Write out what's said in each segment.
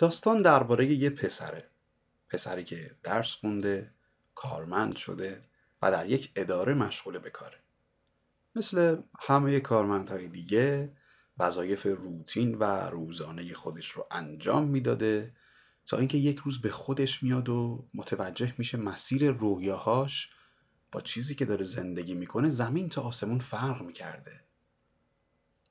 داستان درباره یه پسره. پسری که درس خونده کارمند شده و در یک اداره مشغول به کاره. مثل همه کارمندهای دیگه وظایف روتین و روزانه خودش رو انجام می‌داده تا اینکه یک روز به خودش میاد و متوجه میشه مسیر رویاهاش با چیزی که داره زندگی می‌کنه زمین تا آسمون فرق می‌کرده.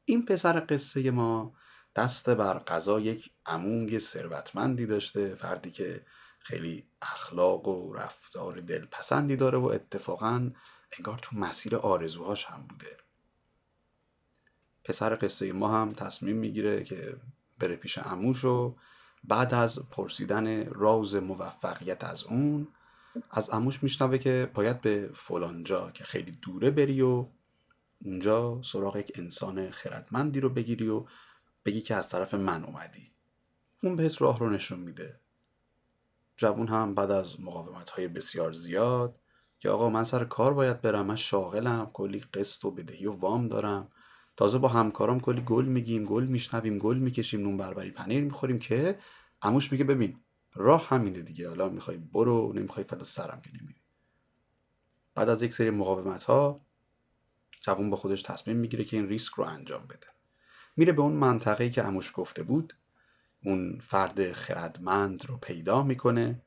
این پسر قصه ما دست بر قضا یک عموی ثروتمندی داشته فردی که خیلی اخلاق و رفتار دلپسندی داره و اتفاقا انگار تو مسیر آرزوهاش هم بوده. پسر قصه ما هم تصمیم می‌گیره که بره پیش عموش و بعد از پرسیدن راز موفقیت از اون از عموش میشنوه که باید به فلانجا که خیلی دوره بری و اونجا سراغ یک انسان خردمندی رو بگیری و بگی که از طرف من اومدی. اون بهت راه رو نشون میده. جوون هم بعد از مقاومت های بسیار زیاد که آقا من سر کار باید برم من شاغلم کلی قسط و بدهی و وام دارم. تازه با همکارام کلی گل میگیم گل میشنویم گل می‌کشیم نون بربری پنیر می‌خوریم که عموش میگه ببین راه همینه دیگه. حالا می‌خوای برو نمی‌خوای فدا سرم که نمیری. بعد از یک سری مقاومت ها جوون با خودش تصمیم می‌گیره که این ریسک رو انجام بده. میره به اون منطقه‌ای که عموش گفته بود. اون فرد خردمند رو پیدا می‌کنه.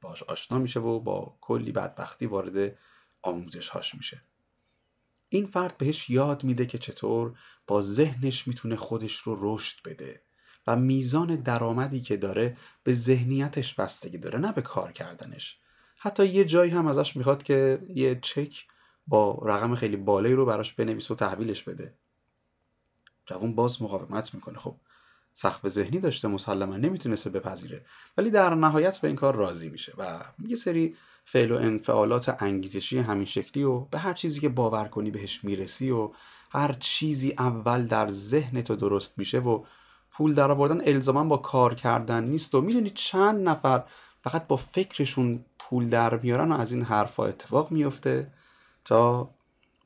باش آشنا میشه و با کلی بدبختی وارد آموزش هاش میشه. این فرد بهش یاد میده که چطور با ذهنش می‌تونه خودش رو رشد بده و میزان درآمدی که داره به ذهنیتش بستگی داره نه به کار کردنش. حتی یه جایی هم ازش می‌خواد که یه چک با رقم خیلی بالایی رو براش بنویس و تحویلش بده. جوون باز مقاومت می‌کنه. خب سخت ذهنی داشته مسلما نمی‌تونسته بپذیره. ولی در نهایت به این کار راضی میشه و یه سری فعل و انفعالات انگیزشی همین شکلی و به هر چیزی که باور کنی بهش می‌رسی و هر چیزی اول در ذهن تو درست میشه و پول در آوردن الزاما با کار کردن نیست و می‌دونی چند نفر فقط با فکرشون پول در میارن و از این حرفا اتفاق میفته تا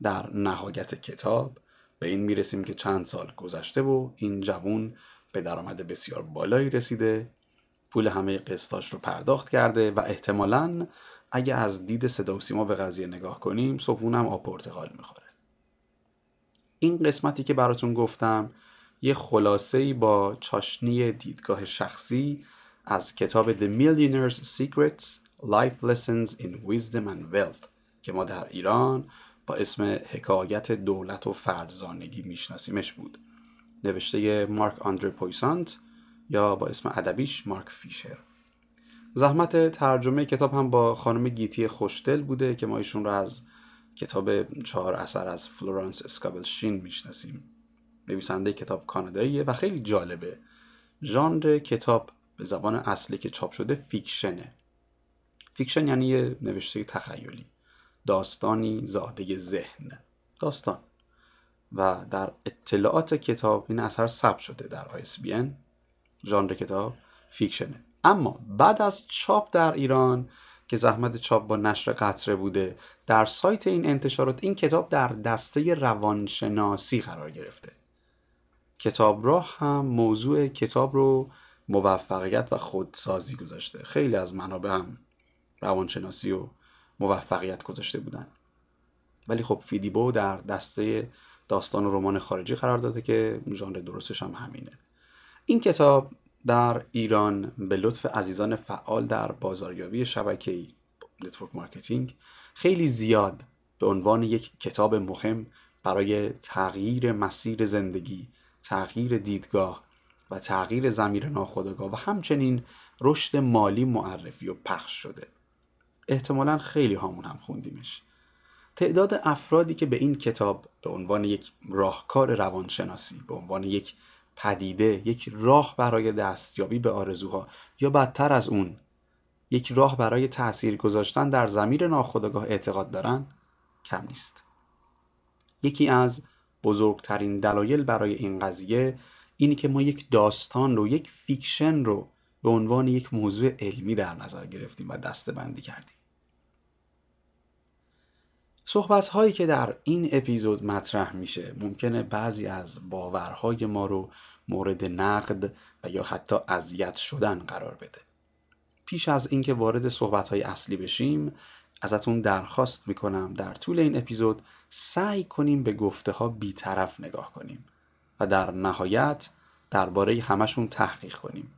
در نهایت کتاب به این می‌رسیم که چند سال گذشته و این جوون به درآمد بسیار بالایی رسیده. پول همه قسطاش رو پرداخت کرده و احتمالا اگه از دید صدا و سیما به قضیه نگاه کنیم صبحونه هم آب پرتقال می‌خوره. این قسمتی که براتون گفتم یه خلاصه با چاشنی دیدگاه شخصی از کتاب The Millionaire's Secrets Life Lessons in Wisdom and Wealth که ما در ایران با اسم حکایت دولت و فرزانگی میشناسیمش بود. نوشته مارک آندره پویسانت یا با اسم ادبیش مارک فیشر. زحمت ترجمه کتاب هم با خانم گیتی خوشدل بوده که ما ایشون رو از کتاب چهار اثر از فلورانس اسکابل شین می‌شناسیم. نویسنده کتاب کاناداییه و خیلی جالبه. ژانر کتاب به زبان اصلی که چاپ شده fiction ه. fiction یعنی نوشته تخیلی. داستانی زاده ذهن. داستان. و در اطلاعات کتاب این اثر ثبت شده در ISBN ژانر کتاب fiction ه اما بعد از چاپ در ایران که زحمت چاپ با نشر قطره بوده در سایت این انتشارات این کتاب در دسته روانشناسی قرار گرفته. کتاب را هم موضوع کتاب رو موفقیت و خودسازی گذاشته. خیلی از منابع هم روانشناسی و موفقیت گذاشته بودن. ولی خب فیدیبو در دسته داستان و رمان خارجی قرار داده که ژانر درستش هم همینه. این کتاب در ایران به لطف عزیزان فعال در بازاریابی شبکه‌ای network marketing خیلی زیاد به عنوان یک کتاب مهم برای تغییر مسیر زندگی تغییر دیدگاه و تغییر زمیر ناخودآگاه و همچنین رشد مالی معرفی و پخش شده. احتمالا خیلی هامون هم خوندیمش. تعداد افرادی که به این کتاب به عنوان یک راهکار روانشناسی به عنوان یک پدیده یک راه برای دستیابی به آرزوها یا بدتر از اون یک راه برای تاثیر گذاشتن در زمیر ناخودآگاه اعتقاد دارن کم نیست. یکی از بزرگترین دلایل برای این قضیه اینه که ما یک داستان رو یک fiction رو به عنوان یک موضوع علمی در نظر گرفتیم و دسته بندی کردیم. صحبت هایی که در این اپیزود مطرح میشه ممکنه بعضی از باورهای ما رو مورد نقد و یا حتی اذیت شدن قرار بده. پیش از اینکه وارد صحبت های اصلی بشیم ازتون درخواست می‌کنم در طول این اپیزود سعی کنیم به گفته ها بیطرف نگاه کنیم و در نهایت درباره همشون تحقیق کنیم.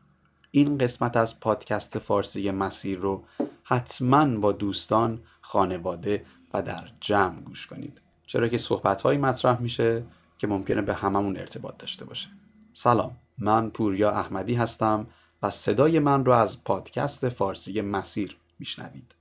این قسمت از پادکست فارسی مسیر رو حتما با دوستان، خانواده و در جمع گوش کنید. چرا که صحبت های مطرح میشه که ممکنه به هممون ارتباط داشته باشه. سلام من پوریا احمدی هستم و صدای من رو از پادکست فارسی مسیر میشنوید.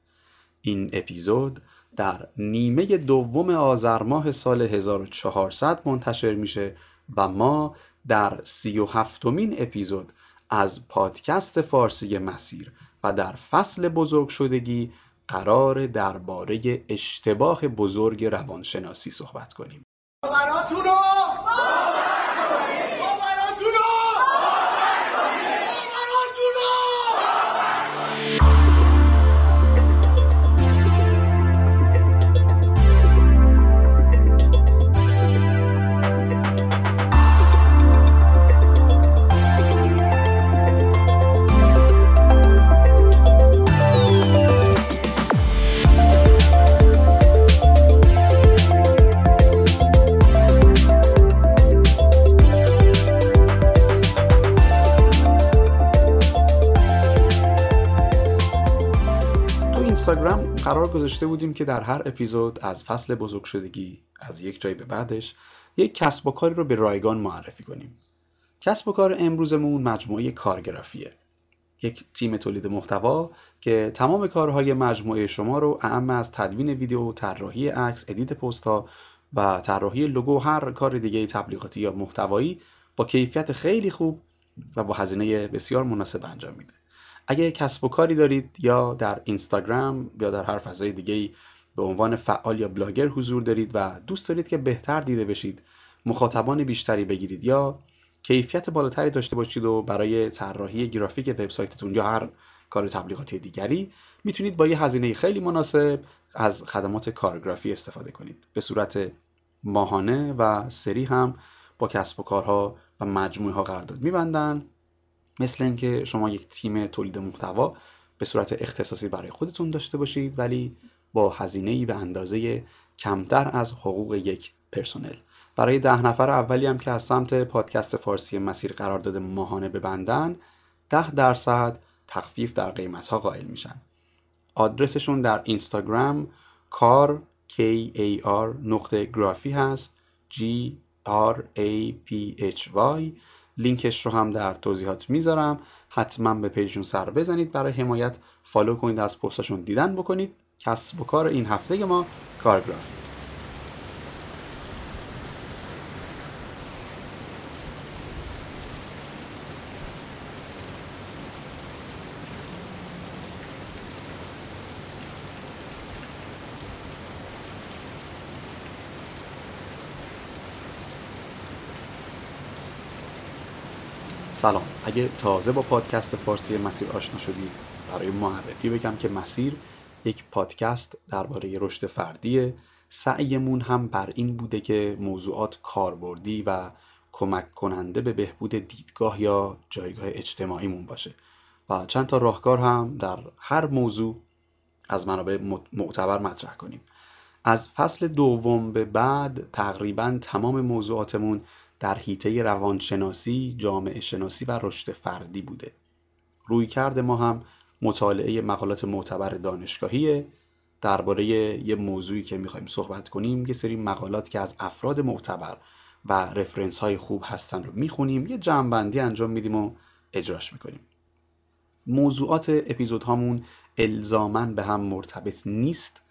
این اپیزود در نیمه دوم آذر ماه سال 1400 منتشر میشه و ما در سی و هفتمین اپیزود از پادکست فارسی مسیر و در فصل بزرگ شدگی قرار درباره اشتباه بزرگ روانشناسی صحبت کنیم. اینستاگرام قرار گذاشته بودیم که در هر اپیزود از فصل بزرگ شدگی از یک جای به بعدش یک کسب و کاری رو به رایگان معرفی کنیم کسب و کار امروزمون مجموعه کارگرافیه یک تیم تولید محتوا که تمام کارهای مجموعه شما رو اعم از تدوین ویدیو، طراحی عکس، edit پستها و طراحی لوگو هر کار دیگه تبلیغاتی یا محتوایی با کیفیت خیلی خوب و با هزینه بسیار مناسب انجام میده. اگه کسب و کاری دارید یا در اینستاگرام یا در هر فضای دیگه به عنوان فعال یا بلاگر حضور دارید و دوست دارید که بهتر دیده بشید مخاطبان بیشتری بگیرید یا کیفیت بالاتری داشته باشید و برای طراحی گرافیک وبسایتتون یا هر کار تبلیغاتی دیگری می‌تونید با یه هزینه خیلی مناسب از خدمات کارگرافی استفاده کنید. به صورت ماهانه و سری هم با کسب و کارها و مجموعه ها قرارداد میبندن. مثل اینکه شما یک تیم تولید محتوا به صورت اختصاصی برای خودتون داشته باشید ولی با هزینه ای به اندازه کمتر از حقوق یک پرسنل. برای ده نفر اولی هم که از سمت پادکست فارسی مسیر قرارداد ماهانه ببندن ده درصد تخفیف در قیمت ها قائل میشن. آدرسشون در اینستاگرام کار K A R نقطه گرافی هست G R A P H Y. لینکش رو هم در توضیحات می‌ذارم. حتما به page شون سر بزنید برای حمایت. follow کنید از پستاشون دیدن بکنید. کسب و کار این هفته ما کارگرافی سلام. اگه تازه با پادکست فارسی مسیر آشنا شدید برای معرفی بگم که مسیر یک پادکست درباره رشد فردیه. سعیمون هم بر این بوده که موضوعات کاربردی و کمک کننده به بهبود دیدگاه یا جایگاه اجتماعیمون باشه. و چند تا راهکار هم در هر موضوع از منابع معتبر مطرح کنیم. از فصل دوم به بعد تقریبا تمام موضوعاتمون در حیطه روانشناسی، جامعه شناسی و رشد فردی بوده. روی کرده ما هم مطالعه مقالات معتبر دانشگاهیه درباره یه موضوعی که می‌خوایم صحبت کنیم یه سری مقالات که از افراد معتبر و رفرنس های خوب هستن رو می‌خونیم یه جمعبندی انجام میدیم و اجراش می‌کنیم موضوعات اپیزود هامون الزامن به هم مرتبط نیست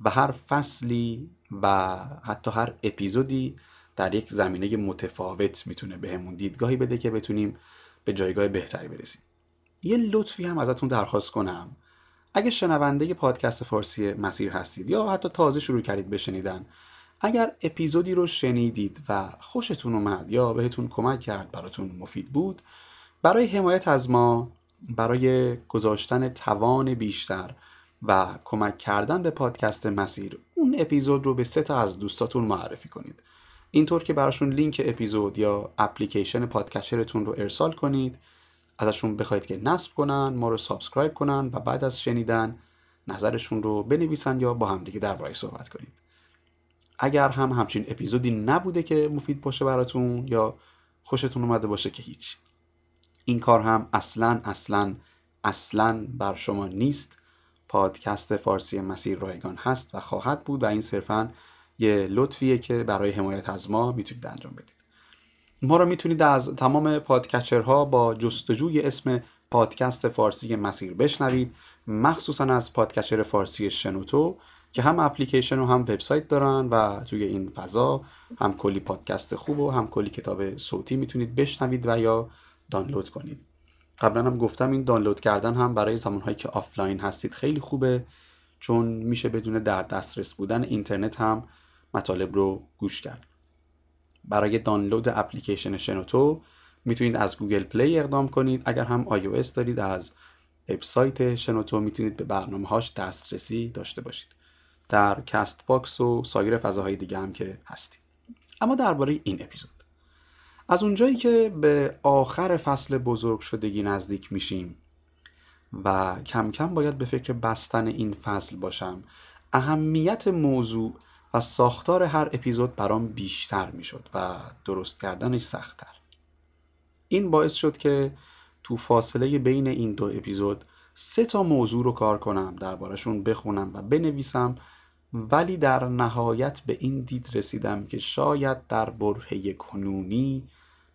و هر فصلی و حتی هر اپیزودی در یک زمینه متفاوت می‌تونه بهمون دیدگاهی بده که بتونیم به جایگاه بهتری برسیم. یه لطفی هم ازتون درخواست کنم. اگه شنونده پادکست فارسی مسیر هستید یا حتی تازه شروع کردید بشنیدن اگر اپیزودی رو شنیدید و خوشتون اومد یا بهتون کمک کرد براتون مفید بود برای حمایت از ما برای گذاشتن توان بیشتر و کمک کردن به پادکست مسیر اون اپیزود رو به سه تا از دوستاتون معرفی کنید. اینطور که براشون لینک اپیزود یا اپلیکیشن podcatcher تون رو ارسال کنید ازشون بخواید که نصب کنن ما رو subscribe کنن و بعد از شنیدن نظرشون رو بنویسن یا با همدیگه درباره صحبت کنید. اگر هم همچین اپیزودی نبوده که مفید باشه براتون یا خوشتون اومده باشه که هیچ این کار هم اصلا اصلا اصلا بر شما نیست. پادکست فارسی مسیر رایگان هست و خواهد بود و این صرفا یه لطفیه که برای حمایت از ما می‌تونید انجام بدید. ما رو می‌تونید از تمام podcatcher ها با جستجوی اسم پادکست فارسی مسیر بشنوید مخصوصا از podcatcher فارسی شنوتو که هم اپلیکیشن و هم وبسایت دارن و توی این فضا هم کلی پادکست خوب و هم کلی کتاب صوتی می‌تونید بشنوید و یا دانلود کنید. قبلا هم گفتم این دانلود کردن هم برای زمانهایی که آفلاین هستید خیلی خوبه چون میشه بدون در دسترس بودن اینترنت هم مطالب رو گوش کرد. برای دانلود اپلیکیشن شنوتو می‌تونید از Google Play اقدام کنید. اگر هم iOS دارید از وبسایت شنوتو می‌تونید به برنامه هاش دسترسی داشته باشید. در Castbox و سایر فضاهای دیگه هم که هستیم. اما درباره این اپیزود. از اونجایی که به آخر فصل بزرگ شدگی نزدیک میشیم و کم کم باید به فکر بستن این فصل باشم اهمیت موضوع و ساختار هر اپیزود برام بیشتر می‌شد و درست کردنش سختتر. این باعث شد که تو فاصله بین این دو اپیزود سه تا موضوع رو کار کنم دربارشون بخونم و بنویسم ولی در نهایت به این دید رسیدم که شاید در برهه کنونی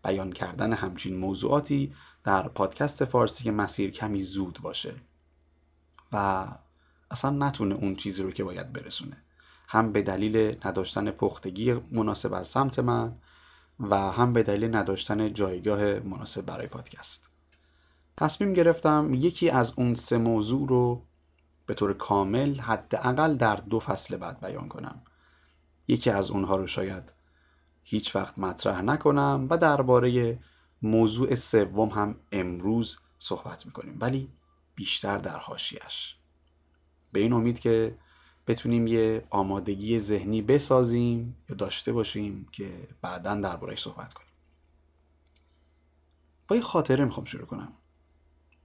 بیان کردن همچین موضوعاتی در پادکست فارسی مسیر کمی زود باشه و اصلا نتونه اون چیزی رو که باید برسونه. هم به دلیل نداشتن پختگی مناسب از سمت من و هم به دلیل نداشتن جایگاه مناسب برای پادکست. تصمیم گرفتم یکی از اون سه موضوع رو به طور کامل حداقل در دو فصل بعد بیان کنم. یکی از اونها رو شاید هیچ وقت مطرح نکنم و درباره موضوع سوم هم امروز صحبت می‌کنیم ولی بیشتر در حاشیش به این امید که بتونیم یه آمادگی ذهنی بسازیم یا داشته باشیم که بعدا دربارهش صحبت کنیم. با یه خاطره می‌خوام شروع کنم.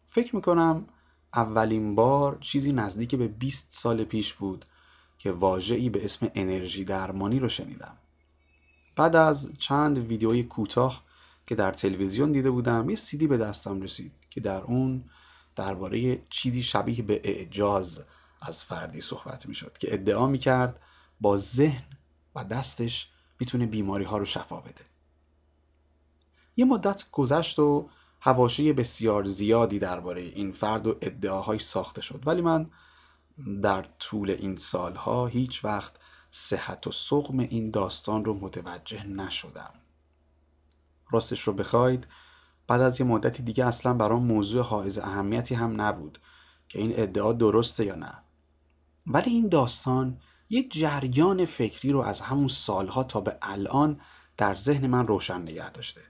فکر می‌کنم اولین بار چیزی نزدیک به 20 سال پیش بود که واژه‌ای به اسم انرژی درمانی رو شنیدم. بعد از چند ویدیوی کوتاه که در تلویزیون دیده بودم یه سیدی به دستم رسید که در اون درباره چیزی شبیه به اعجاز از فردی صحبت می شد که ادعا می کرد با ذهن و دستش می‌تونه بیماری ها رو شفا بده. یه مدت گذشت و هواشی بسیار زیادی درباره این فرد و ادعاهاش ساخته شد. ولی من در طول این سالها هیچ وقت صحت و سقم این داستان رو متوجه نشدم. راستش رو بخواید بعد از یه مدتی دیگه اصلا برام موضوع حائز اهمیتی هم نبود که این ادعا درسته یا نه. ولی این داستان یک جریان فکری رو از همون سالها تا به الان در ذهن من روشن نگه داشته.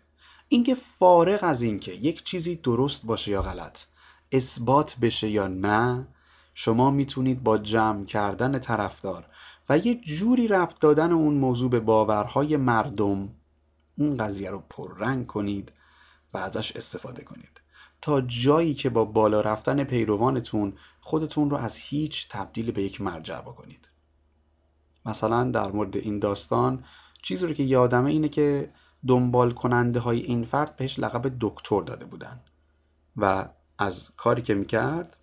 اینکه فارغ از اینکه یک چیزی درست باشه یا غلط اثبات بشه یا نه شما می‌تونید با جمع کردن طرفدار و یه جوری ربط دادن اون موضوع به باورهای مردم اون قضیه رو پررنگ کنید و ازش استفاده کنید. تا جایی که با بالا رفتن پیروانتون خودتون رو از هیچ تبدیل به یک مرجع بکنید. مثلا در مورد این داستان چیزی رو که یادمه اینه که دنبال کننده های این فرد بهش لقب دکتر داده بودن و از کاری که می‌کرد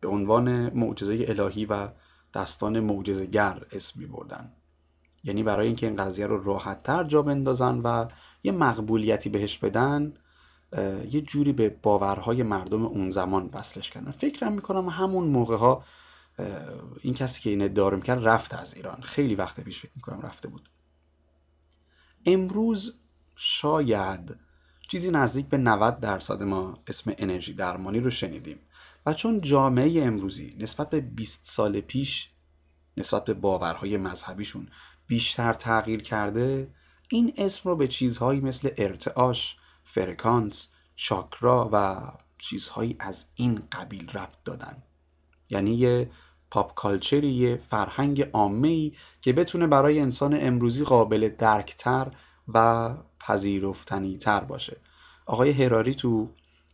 به عنوان معجزه الهی و دستان معجزه‌گر اسم می بردن یعنی برای اینکه این قضیه رو راحت تر جا بندازن و یه مقبولیتی بهش بدن یه جوری به باورهای مردم اون زمان وصلش کردن. فکرم می‌کنم همون موقع ها این کسی که این ادعا کرد رفت از ایران. خیلی وقت پیش فکر می‌کنم رفته بود. امروز شاید چیزی نزدیک به 90 درصد ما اسم انرژی درمانی رو شنیدیم و چون جامعه امروزی نسبت به 20 سال پیش نسبت به باورهای مذهبیشون بیشتر تغییر کرده این اسم رو به چیزهایی مثل ارتعاش، فرکانس، چاکرا و چیزهایی از این قبیل ربط دادن. یعنی یه پاپ کالچری یه فرهنگ عامه که بتونه برای انسان امروزی قابل درکتر و پذیرفتنی تر باشه. آقای هراری تو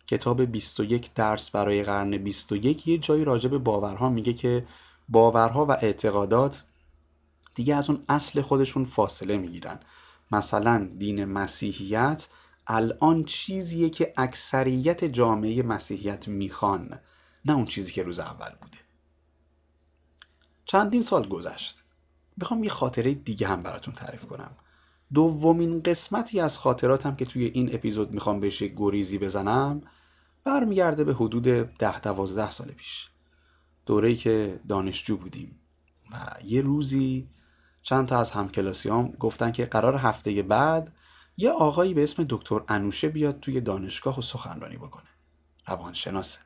کتاب 21 درس برای قرن 21 یه جایی راجع به باورها میگه که باورها و اعتقادات دیگه از اون اصل خودشون فاصله می‌گیرن. مثلا دین مسیحیت الان چیزیه که اکثریت جامعه مسیحیت می‌خوان نه اون چیزی که روز اول بوده. چندین سال گذشت. بخوام یه خاطره دیگه هم براتون تعریف کنم. دومین قسمتی از خاطراتم که توی این اپیزود می‌خوام بهش گریزی بزنم برمیگرده به حدود ده دوازده سال پیش. دوره‌ای که دانشجو بودیم. و یه روزی چند تا از همکلاسیام گفتن که قرار هفته بعد یه آقایی به اسم دکتر انوشه بیاد توی دانشگاه و سخنرانی بکنه. روانشناسه.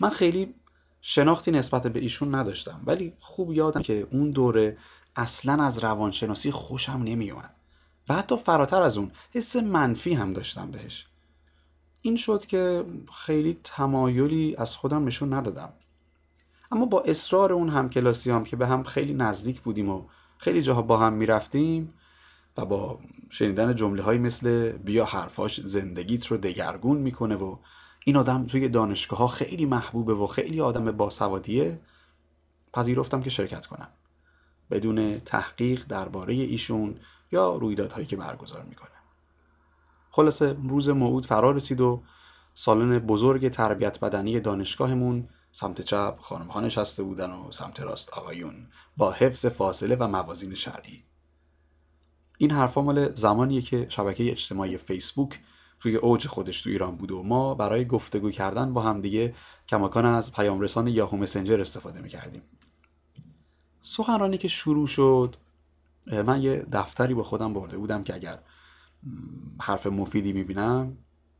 من خیلی شناختی نسبت به ایشون نداشتم ولی خوب یادم که اون دوره اصلا از روانشناسی خوشم نمیومد و حتی فراتر از اون حس منفی هم داشتم بهش. این شد که خیلی تمایلی از خودم نشون ندادم. اما با اصرار اون همکلاسیام که به هم خیلی نزدیک بودیم و خیلی جاها با هم می‌رفتیم و با شنیدن جمله های مثل بیا حرفاش زندگیت رو دگرگون می‌کنه و این آدم توی دانشگاه ها خیلی محبوبه و خیلی آدم باسوادیه پذیرفتم که شرکت کنم. بدون تحقیق درباره ایشون یا رویدادهایی که برگزار می‌کنه. خلاصه روز موعود فرا رسید و سالن بزرگ تربیت بدنی دانشگاهمون سمت چپ خانم نشسته بودن و سمت راست آقایون با حفظ فاصله و موازین شرعی. این حرفا مال زمانیه که شبکه اجتماعی فیسبوک روی اوج خودش تو ایران بود و ما برای گفتگو کردن با هم دیگه کماکان از پیام رسان یاهو مسنجر استفاده می‌کردیم. سخنرانی که شروع شد من یه دفتری با خودم برده بودم که اگر حرف مفیدی می‌بینم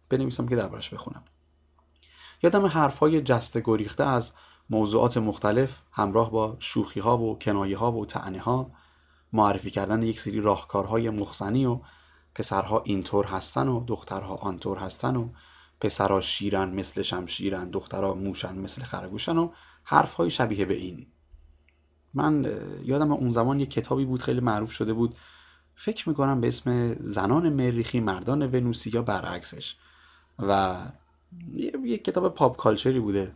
بنویسم که دربارش بخونم. یادم حرف های جست گریخته از موضوعات مختلف همراه با شوخی ها و کنایه ها و تعنه ها معرفی کردن یک سری راهکارهای مخزنی و پسرها اینطور هستن و دخترها آنطور هستن و پسرها شیرن مثل شمشیرن دخترها موشن مثل خرگوشن و حرفهای شبیه به این. من یادم اون زمان یک کتابی بود خیلی معروف شده بود. فکر می‌کنم به اسم زنان مریخی مردان ونوسی یا برعکسش. و یه کتاب پاپ کالچری بوده.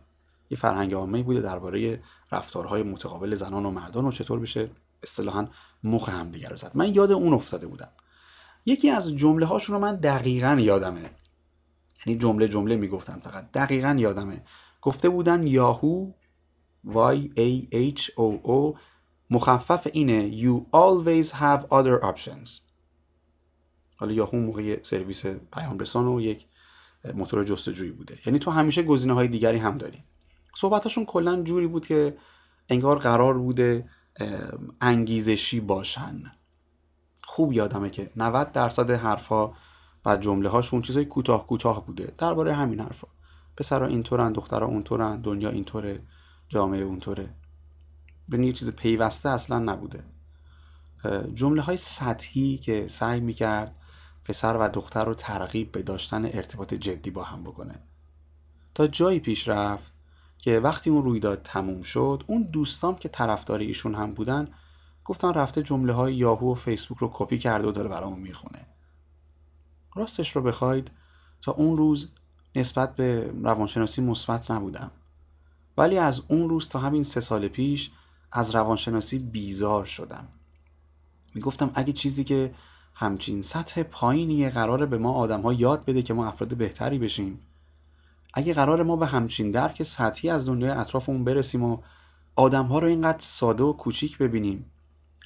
یه فرهنگ عامه بوده درباره رفتارهای متقابل زنان و مردان و چطور بشه اصطلاحا مخ همدیگه رو زد. من یاد اون افتاده بودم. یکی از جمله هاشون رو من دقیقا یادمه. یعنی جمله جمله می‌گفتن فقط. دقیقا یادمه. گفته بودن یاهو Y A H O O مخفف اینه. You always have other options. حالا یاهو موقع سرویس پیام رسان و یک موتور جستجویی بوده. یعنی تو همیشه گزینه های دیگری هم داری. صحبتاشون کلا جوری بود که انگار قرار بوده انگیزشی باشن. خوب یادمه که 90 درصد حرفها و جمله هاشون چیزای کوتاه کوتاه بوده. درباره همین حرفا. پسرا اینطورن دخترا اونطورن دنیا اینطوره جامعه اونطوره. به یه چیز پیوسته اصلا نبوده. جمله های سطحی که سعی می‌کرد پسر و دختر رو ترغیب به داشتن ارتباط جدی با هم بکنه. تا جایی پیش رفت که وقتی اون رویداد تموم شد اون دوستام که طرفدار ایشون هم بودن گفتن رفته جمله های یاهو و فیسبوک رو کپی کرده و داره برامون می‌خونه. راستش رو بخواید تا اون روز نسبت به روانشناسی مثبت نبودم. ولی از اون روز تا همین سه سال پیش از روانشناسی بیزار شدم. می‌گفتم اگه چیزی که همچین سطح پایینی قراره به ما آدم ها یاد بده که ما افراد بهتری بشیم. اگه قرار ما به همچین درک سطحی از دنیای اطرافمون برسیم و آدم ها رو اینقدر ساده و کوچیک ببینیم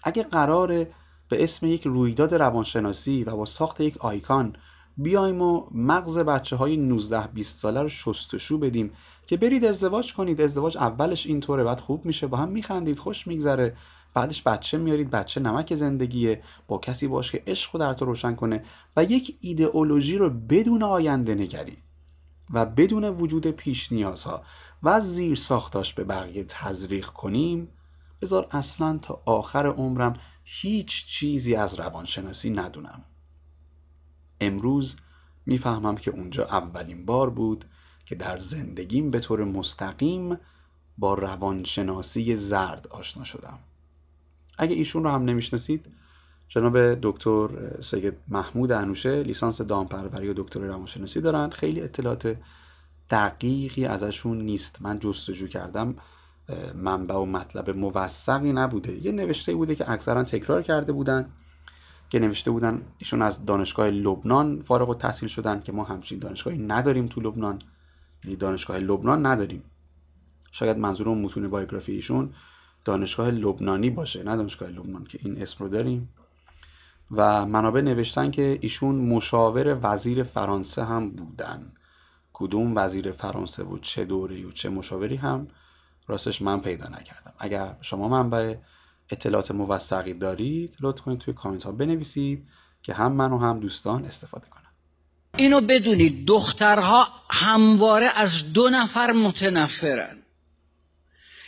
اگه قراره به اسم یک رویداد روانشناسی و با ساخت یک آیکان بیایم و مغز بچه های 19 20 ساله رو شستشو بدیم که برید ازدواج کنید ازدواج اولش اینطوره بعد خوب میشه با هم میخندید خوش میگذره بعدش بچه میارید بچه نمک زندگیه با کسی باش که عشق در تو روشن کنه و یک ایدئولوژی رو بدون آینده نگری. و بدون وجود پیش نیازها و زیر ساختاش به بقیه تزریق کنیم بذار اصلا تا آخر عمرم هیچ چیزی از روانشناسی ندونم. امروز می‌فهمم که اونجا اولین بار بود که در زندگیم به طور مستقیم با روانشناسی زرد آشنا شدم. اگه ایشون رو هم نمی‌شناسید جناب دکتر سید محمود انوشه لیسانس دامپروری و دکتر روانشناسی دارن. خیلی اطلاعات دقیقی ازشون نیست. من جستجو کردم. منبع و مطلب موثقی نبوده. یه نوشته بوده که اکثرا تکرار کرده بودن. که نوشته بودن ایشون از دانشگاه لبنان فارغ و تحصیل شدن که ما همچین دانشگاهی نداریم تو لبنان. یعنی دانشگاه لبنان نداریم. شاید منظور اون متون بایوگرافی ایشون دانشگاه لبنانی باشه نه دانشگاه لبنان که این اسم رو داریم. و منابع نوشتن که ایشون مشاور وزیر فرانسه هم بودن. کدوم وزیر فرانسه و چه دوره و چه مشاوری هم راستش من پیدا نکردم. اگر شما منبع اطلاعات موثقی دارید لطف کنید توی کامنت ها بنویسید که هم من و هم دوستان استفاده کنم. اینو بدونید دخترها همواره از دو نفر متنفرن.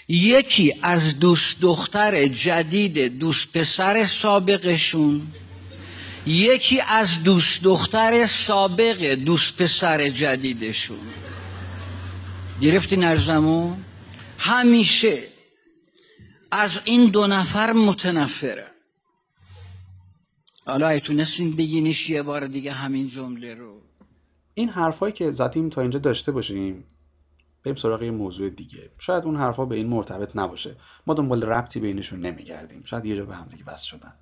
یکی از دوست دختر جدید دوست پسر سابقشون یکی از دوست دختر سابق دوست پسر جدیدشون. گرفتی نرزمو؟ همیشه از این دو نفر متنفره. حالا ای تونستین بگینیش یه بار دیگه همین جمله رو. این حرفایی که زدیم تا اینجا داشته باشیم بریم سراغ یه موضوع دیگه. شاید اون حرفا به این مرتبط نباشه. ما دنبال ربطی بینشون نمیگردیم. شاید یه جا به هم دیگه بس شدن.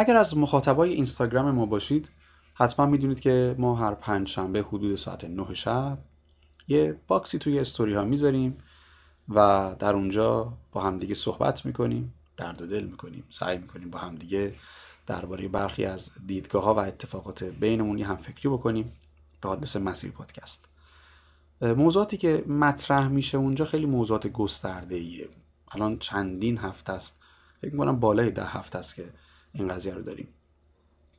اگر از مخاطبای اینستاگرام ما باشید حتما می‌دونید که ما هر پنج شنبه حدود ساعت 9 شب یه باکسی توی استوری ها می‌ذاریم و در اونجا با همدیگه صحبت می‌کنیم درد و دل می‌کنیم سعی می‌کنیم با همدیگه درباره برخی از دیدگاه ها و اتفاقات بینمون یه هم فکری بکنیم. به حادث مسیر پادکست. موضوعاتی که مطرح میشه اونجا خیلی موضوعات گسترده ایه الان چندین هفته است. فکر می‌کنم بالای ده هفته است که این قضیه رو داریم.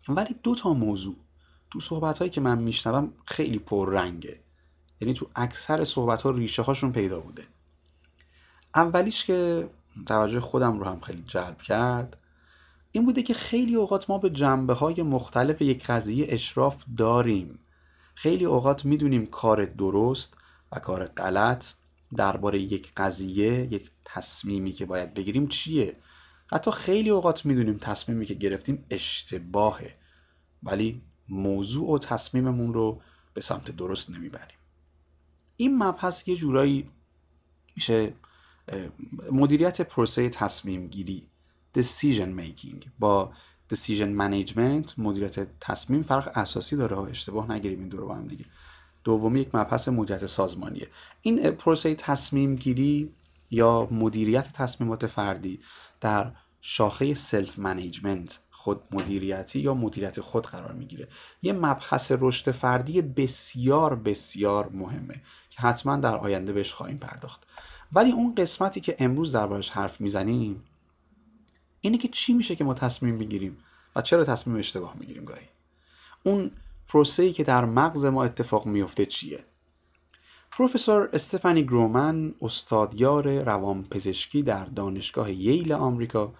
ولی دو تا موضوع تو صحبت هایی که من میشنوم خیلی پررنگه. یعنی تو اکثر صحبت ها ریشه هاشون پیدا بوده. اولیش که توجه خودم رو هم خیلی جلب کرد این بوده که خیلی اوقات ما به جنبه های مختلف یک قضیه اشراف داریم. خیلی اوقات می‌دونیم کار درست و کار غلط درباره یک قضیه یک تصمیمی که باید بگیریم چیه؟ حتی خیلی اوقات می‌دونیم تصمیمی که گرفتیم اشتباهه ولی موضوع و تصمیممون رو به سمت درست نمی‌بریم. این مبحث یه جورایی میشه مدیریت پروسه تصمیم گیری decision making. با decision management مدیریت تصمیم فرق اساسی داره. اشتباه نگیریم این دو رو با هم دیگه. دومی یک مبحث مدیریت سازمانیه. این پروسه تصمیم گیری یا مدیریت تصمیمات فردی در شاخه self management خود مدیریتی یا مدیریت خود قرار می‌گیره. یه مبحث رشد فردی بسیار بسیار مهمه که حتما در آینده بهش خواهیم پرداخت. ولی اون قسمتی که امروز دربارش حرف می‌زنیم اینه که چی میشه که ما تصمیم بگیریم و چرا تصمیم اشتباه می‌گیریم گاهی؟ اون پروسه‌ای که در مغز ما اتفاق میفته چیه؟ پروفسور استفانی گرومن استادیار روانپزشکی در دانشگاه ییل آمریکا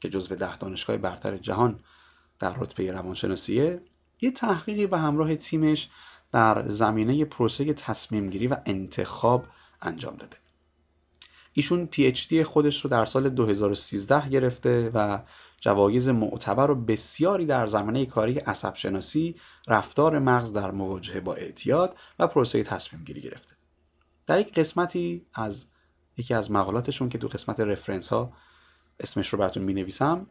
که جزو ده دانشگاه برتر جهان در رتبه روانشناسیه یه تحقیقی به همراه تیمش در زمینه پروسه تصمیم گیری و انتخاب انجام داده ایشون پی اچ دی خودش رو در سال 2013 گرفته و جوایز معتبر و بسیاری در زمینه کاری عصب شناسی، رفتار مغز در مواجهه با اعتیاد و پروسه تصمیم گیری گرفته. در یک قسمتی از یکی از مقالاتشون که تو قسمت رفرنس ها اسمش رو براتون می نویسم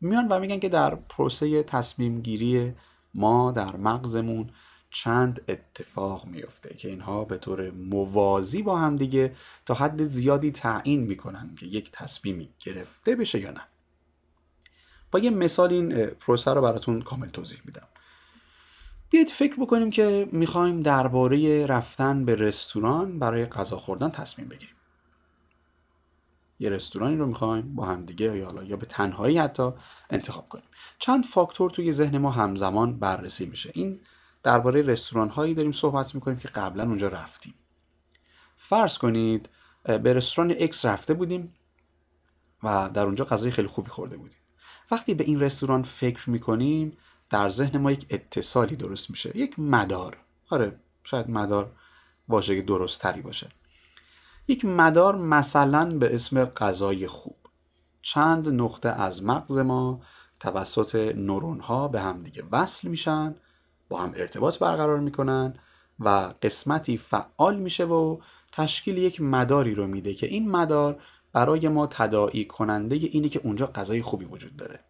میان و میگن که در پروسه تصمیم گیری ما در مغزمون چند اتفاق میفته که اینها به طور موازی با هم دیگه تا حد زیادی تعیین می‌کنن که یک تصمیمی گرفته بشه یا نه. با یه مثال این پروسه رو براتون کامل توضیح میدم. بیاید فکر بکنیم که می‌خوایم درباره رفتن به رستوران برای غذا خوردن تصمیم بگیریم. یه رستورانی رو می‌خوایم با همدیگه یا یا به تنهایی حتی انتخاب کنیم. چند فاکتور توی ذهن ما همزمان بررسی میشه. این درباره رستوران هایی داریم صحبت می‌کنیم که قبلا اونجا رفتیم. فرض کنید به رستوران اکس رفته بودیم و در اونجا غذای خیلی خوبی خورده بودیم. وقتی به این رستوران فکر می‌کنیم در ذهن ما یک اتصالی درست میشه. یک مدار. آره شاید مدار واژه درست تری باشه. یک مدار مثلا به اسم غذای خوب. چند نقطه از مغز ما توسط نورون ها به هم دیگه وصل میشن با هم ارتباط برقرار می‌کنن و قسمتی فعال میشه و تشکیل یک مداری رو میده که این مدار برای ما تداعی کننده اینه که اونجا غذای خوبی وجود داره.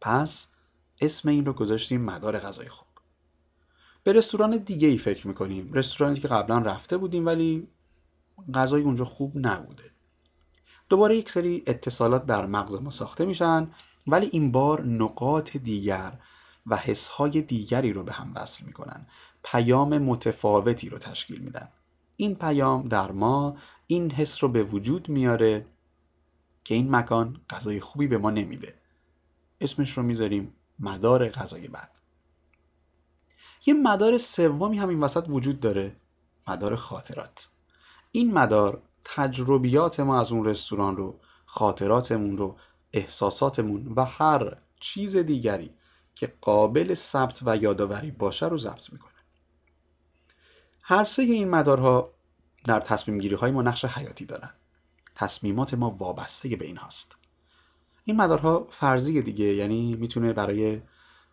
پس اسم این رو گذاشتیم مدار غذای خوب. به رستوران دیگه ای فکر می‌کنیم. رستورانی که قبلا رفته بودیم ولی غذای اونجا خوب نبوده. دوباره یک سری اتصالات در مغز ما ساخته میشن ولی این بار نقاط دیگر و حسهای دیگری رو به هم وصل می‌کنن. پیام متفاوتی رو تشکیل میدن. این پیام در ما این حس رو به وجود میاره که این مکان غذای خوبی به ما نمیده. اسمش رو می‌ذاریم مدار غذای بد. یه مدار سومی هم این وسط وجود داره مدار خاطرات. این مدار تجربیات ما از اون رستوران رو خاطراتمون رو احساساتمون و هر چیز دیگری که قابل ثبت و یادآوری باشه رو ضبط می‌کنه. هر سه این مدارها در تصمیم گیری های ما نقش حیاتی دارن. تصمیمات ما وابسته به این هاست. این مدارها فرضی دیگه یعنی می‌تونه برای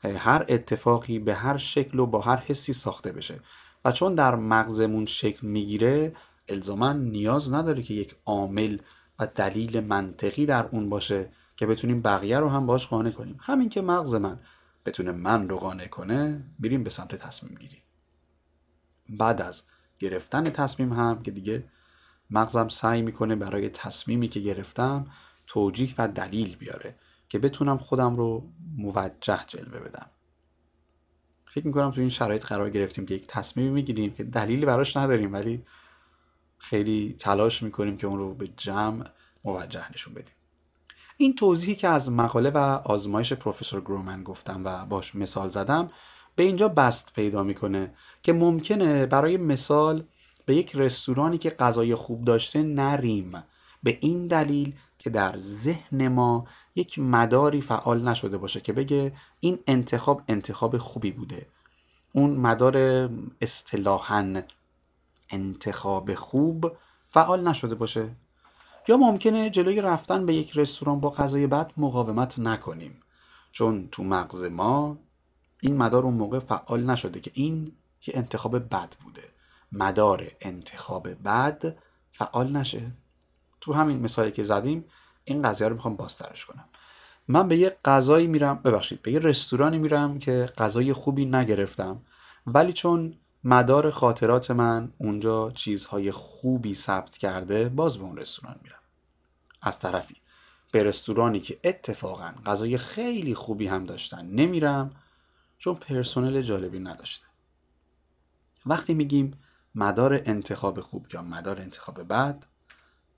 هر اتفاقی به هر شکل و با هر حسی ساخته بشه. و چون در مغزمون شکل می‌گیره الزاما نیاز نداره که یک عامل و دلیل منطقی در اون باشه که بتونیم بقیه رو هم باش قانع کنیم. همین که مغز من بتونه من رو قانع کنه بریم به سمت تصمیم گیری. بعد از گرفتن تصمیم هم که دیگه مغزم سعی می‌کنه برای تصمیمی که گرفتم توجیه و دلیل بیاره که بتونم خودم رو موجه جلوه بدم. فکر می‌کنم تو این شرایط قرار گرفتیم که یک تصمیمی می‌گیریم که دلیلی براش نداریم ولی خیلی تلاش می‌کنیم که اون رو به جمع موجه نشون بدیم. این توضیحی که از مقاله و آزمایش پروفسور گرومن گفتم و باش مثال زدم به اینجا بست پیدا می‌کنه که ممکنه برای مثال به یک رستورانی که غذای خوب داشته نریم. به این دلیل که در ذهن ما یک مداری فعال نشده باشه که بگه این انتخاب انتخاب خوبی بوده. اون مدار اصطلاحا انتخاب خوب فعال نشده باشه. یا ممکنه جلوی رفتن به یک رستوران با غذای بد مقاومت نکنیم. چون تو مغز ما این مدار اون موقع فعال نشده که این یه انتخاب بد بوده. مدار انتخاب بد فعال نشه. تو همین مثالی که زدیم این قضیه رو می‌خوام بازترش کنم. من به یه غذایی میرم ببخشید به یه رستورانی میرم که غذای خوبی نگرفتم. ولی چون مدار خاطرات من اونجا چیزهای خوبی ثبت کرده باز به اون رستوران میرم. از طرفی به رستورانی که اتفاقا غذای خیلی خوبی هم داشتن نمیرم چون پرسنل جالبی نداشته. وقتی میگیم مدار انتخاب خوب یا مدار انتخاب بد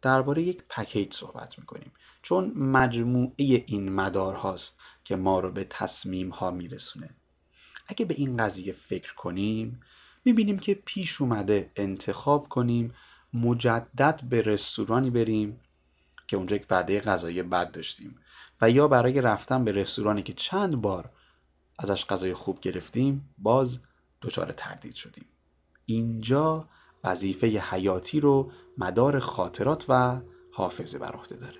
درباره یک پکیج صحبت می‌کنیم. چون مجموعه این مدار هاست که ما رو به تصمیم ها میرسونه. اگه به این قضیه فکر کنیم می‌بینیم که پیش اومده انتخاب کنیم مجدد به رستورانی بریم که اونجا یک وعده غذایی بد داشتیم. و یا برای رفتن به رستورانی که چند بار ازش غذای خوب گرفتیم باز دچار تردید شدیم. اینجا وظیفه حیاتی رو مدار خاطرات و حافظه بر عهده داره.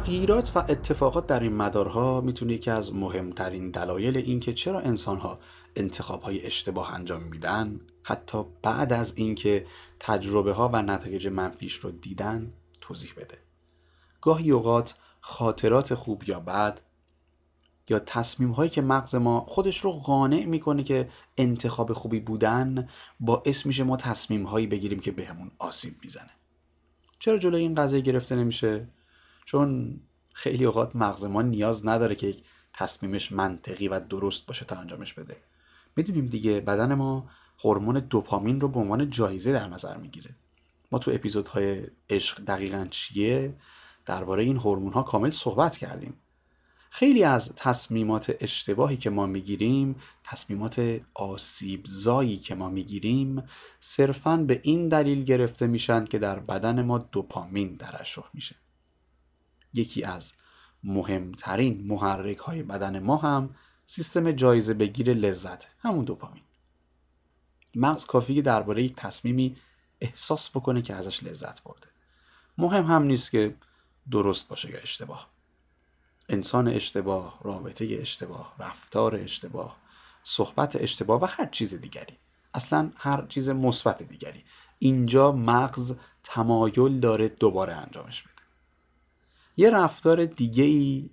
تغییرات و اتفاقات در این مدارها می‌تونه یکی از مهمترین دلایل اینکه چرا انسانها انتخاب های اشتباه انجام میدن حتی بعد از اینکه تجربه ها و نتایج منفیش رو دیدن توضیح بده. گاهی اوقات خاطرات خوب یا بد یا تصمیم هایی که مغز ما خودش رو قانع می‌کنه که انتخاب خوبی بودن باعث میشه ما تصمیم هایی بگیریم که بهمون آسیب می‌زنه. چرا جلوی این قضیه گرفته نمیشه؟ چون خیلی اوقات مغز ما نیاز نداره که یک تصمیمش منطقی و درست باشه تا انجامش بده. می‌دونیم دیگه بدن ما هورمون دوپامین رو به عنوان جایزه در نظر می‌گیره. ما تو اپیزودهای عشق دقیقا چیه؟ درباره این هورمون ها کامل صحبت کردیم. خیلی از تصمیمات اشتباهی که ما می‌گیریم تصمیمات آسیبزایی که ما می‌گیریم صرفا به این دلیل گرفته میشن که در بدن ما دوپامین ترشح میشه. یکی از مهمترین محرک های بدن ما هم سیستم جایزه بگیر لذت همون دوپامین. مغز کافی درباره یک تصمیمی احساس بکنه که ازش لذت برده. مهم هم نیست که درست باشه یا اشتباه. انسان اشتباه رابطه اشتباه رفتار اشتباه صحبت اشتباه و هر چیز دیگری. اصلا هر چیز مثبت دیگری. اینجا مغز تمایل داره دوباره انجامش بده. یه رفتار دیگه ای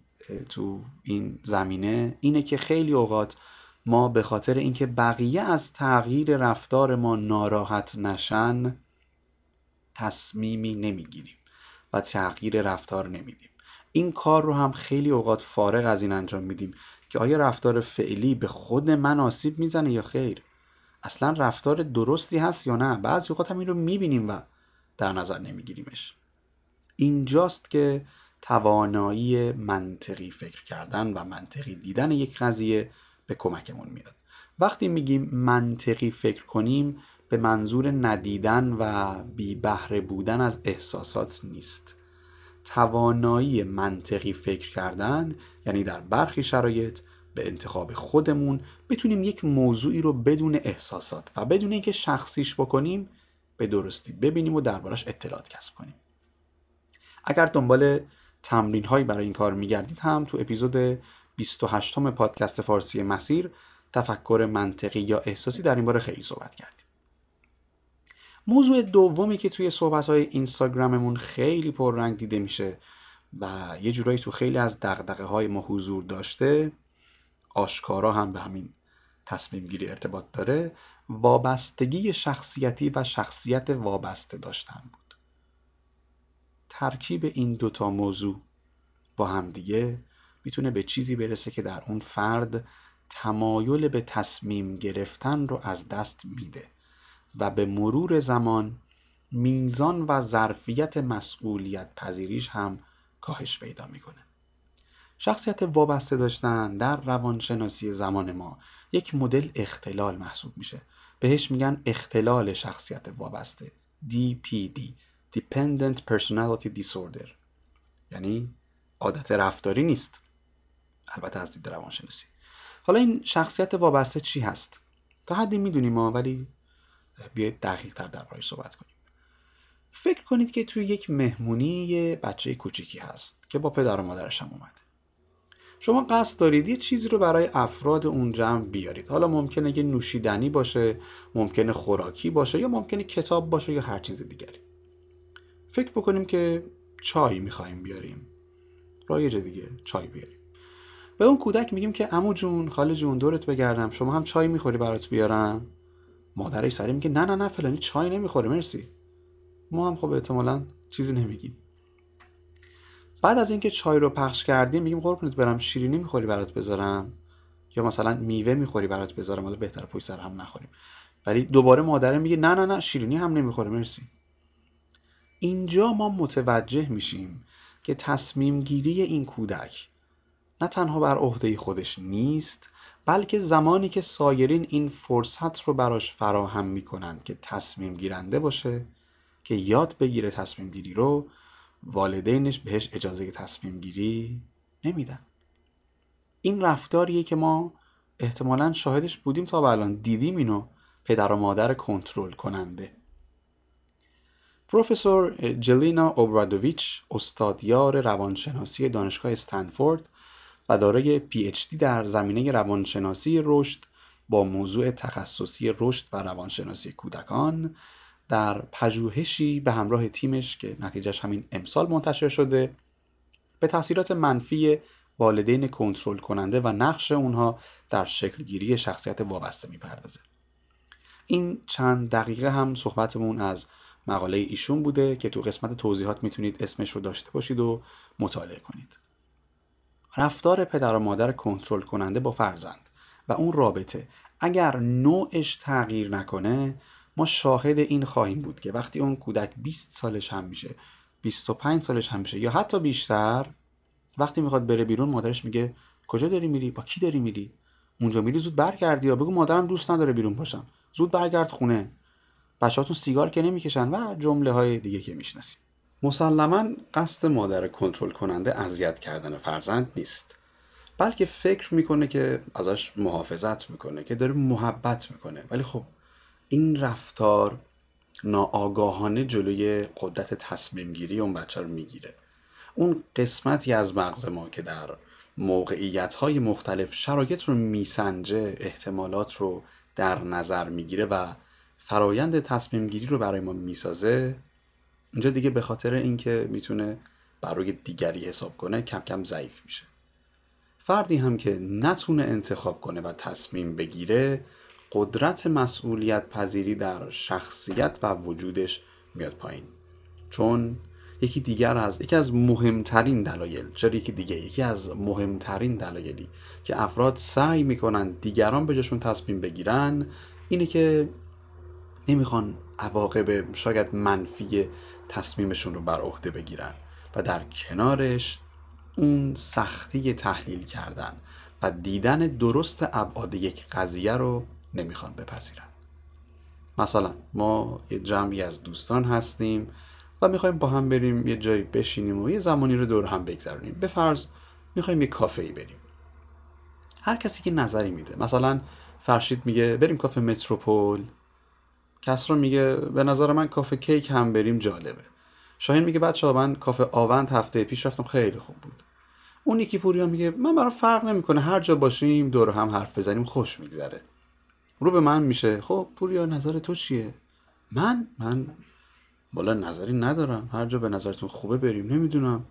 تو این زمینه اینه که خیلی اوقات ما به خاطر اینکه بقیه از تغییر رفتار ما ناراحت نشن تصمیمی نمی‌گیریم و تغییر رفتار نمیدیم. این کار رو هم خیلی اوقات فارغ از این انجام میدیم که آیا رفتار فعلی به خود من آسیب می‌زنه یا خیر؟ اصلا رفتار درستی هست یا نه؟ بعضی اوقات هم این رو می‌بینیم و در نظر نمیگیریمش. اینجاست که توانایی منطقی فکر کردن و منطقی دیدن یک قضیه به کمکمون میاد. وقتی میگیم منطقی فکر کنیم به منظور ندیدن و بی بهره بودن از احساسات نیست. توانایی منطقی فکر کردن یعنی در برخی شرایط به انتخاب خودمون بتونیم یک موضوعی رو بدون احساسات و بدون اینکه شخصیش بکنیم به درستی ببینیم و دربارش اطلاعات کسب کنیم. اگر دنبال تمرین هایی برای این کار میگردید هم تو اپیزود 28 پادکست فارسی مسیر تفکر منطقی یا احساسی در این باره خیلی صحبت کردیم. موضوع دومی که توی صحبت های اینستاگراممون خیلی پررنگ دیده میشه و یه جورایی تو خیلی از دقدقه های ما حضور داشته آشکارا هم به همین تصمیم گیری ارتباط داره وابستگی شخصیتی و شخصیت وابسته داشتن. بود ترکیب این دوتا موضوع با همدیگه می‌تونه به چیزی برسه که در اون فرد تمایل به تصمیم گرفتن رو از دست میده و به مرور زمان میزان و ظرفیت مسئولیت پذیریش هم کاهش پیدا می‌کنه. شخصیت وابسته داشتن در روانشناسی زمان ما یک مدل اختلال محسوب میشه. بهش میگن اختلال شخصیت وابسته DPD Dependent Personality Disorder. یعنی عادت رفتاری نیست. البته از دید روانشناسی. حالا این شخصیت وابسته چی هست؟ تا حدی می‌دونیم ما ولی بیاید دقیق تر دربارهش صحبت کنیم. فکر کنید که توی یک مهمونی یه بچه کوچیکی هست که با پدر و مادرش هم اومده. شما قصد دارید یه چیزی رو برای افراد اون جمع بیارید. حالا ممکنه یه نوشیدنی باشه ممکنه خوراکی باشه یا ممکنه کتاب باشه یا هر چیز دیگری. فکر بکنیم که چای می‌خوایم بیاریم. رایج دیگه چای بیاریم. به اون کودک میگیم که امو جون خاله جون دورت بگردم. شما هم چای می‌خوری برات بیارم. مادرش سری میگه نه نه نه فلانی چای نمی‌خوره مرسی. ما هم خب احتمالا چیزی نمیگیم. بعد از اینکه چای رو پخش کردیم میگیم قربونت برم شیرینی می‌خوری برات بذارم؟ یا مثلا میوه می‌خوری برات بذارم؟ حالا بهتر پشت سر هم نخوریم. ولی دوباره مادره میگه نه نه نه شیرینی هم نمی‌خوره مرسی. اینجا ما متوجه میشیم که تصمیم گیری این کودک نه تنها بر عهده خودش نیست بلکه زمانی که سایرین این فرصت رو براش فراهم می‌کنن که تصمیم گیرنده باشه که یاد بگیره تصمیم گیری رو والدینش بهش اجازه تصمیم گیری نمیدن. این رفتاریه که ما احتمالا شاهدش بودیم تا الان دیدیم اینو پدر و مادر کنترل کننده. پروفسور جلینا اوبرادوویچ استادیار روانشناسی دانشگاه استنفورد و دارای پی اچ دی در زمینه روانشناسی رشد با موضوع تخصصی رشد و روانشناسی کودکان در پژوهشی به همراه تیمش که نتیجهش همین امسال منتشر شده. به تاثیرات منفی والدین کنترل کننده و نقش اونها در شکلگیری شخصیت وابسته می‌پردازه. این چند دقیقه هم صحبتمون از مقاله ایشون بوده که تو قسمت توضیحات می‌تونید اسمش رو داشته باشید و مطالعه کنید. رفتار پدر و مادر کنترل کننده با فرزند و اون رابطه. اگر نوعش تغییر نکنه ما شاهد این خواهیم بود که وقتی اون کودک 20 سالش هم میشه 25 سالش هم میشه یا حتی بیشتر وقتی می‌خواد بره بیرون مادرش میگه کجا داری میری؟ با کی داری میری؟ اونجا میری؟ زود برگردی یا بگو مادرم دوست نداره بیرون باشم. زود برگرد خونه. بچهاتون سیگار که نمی‌کشن و جمله های دیگه که می‌شناسیم. مسلما قصد مادر کنترل کننده اذیت کردن فرزند نیست. بلکه فکر می‌کنه که ازش محافظت می‌کنه که داره محبت می‌کنه. ولی خب این رفتار ناآگاهانه جلوی قدرت تصمیم گیری اون بچه رو می‌گیره. اون قسمتی از مغز ما که در موقعیت های مختلف شرایط رو میسنجه احتمالات رو در نظر می‌گیره و فرایند تصمیم گیری رو برای ما می‌سازه. اینجا دیگه به خاطر اینکه می‌تونه برای دیگری حساب کنه کم کم ضعیف میشه. فردی هم که نتونه انتخاب کنه و تصمیم بگیره قدرت مسئولیت پذیری در شخصیت و وجودش میاد پایین. چون یکی دیگر از یکی از مهمترین دلایل چرا یکی دیگه یکی از مهمترین دلایلی که افراد سعی می‌کنن دیگران به جاشون تصمیم بگیرن اینه که نمی‌خوان عواقب شاید منفی تصمیمشون رو بر عهده بگیرن و در کنارش اون سختی تحلیل کردن و دیدن درست ابعاد یک قضیه رو نمی‌خوان بپذیرن. مثلا ما یه جمعی از دوستان هستیم و می‌خوایم با هم بریم یه جایی بشینیم و یه زمانی رو دور هم بگذرونیم. به فرض می‌خوایم یه کافه ای بریم. هر کسی که نظری میده. مثلا فرشید میگه بریم کافه متروپول. کسرا میگه به نظر من کافه کیک هم بریم جالبه. شاهین میگه بچه ها من کافه آوند هفته پیش رفتم خیلی خوب بود. اون یکی پوریا میگه من برام فرق نمی‌کنه هر جا باشیم دور هم حرف بزنیم خوش میگذره. رو به من میشه. خب پوریا نظر تو چیه؟ من؟ من بالا نظری ندارم. هر جا به نظرتون خوبه بریم. نمی‌دونم.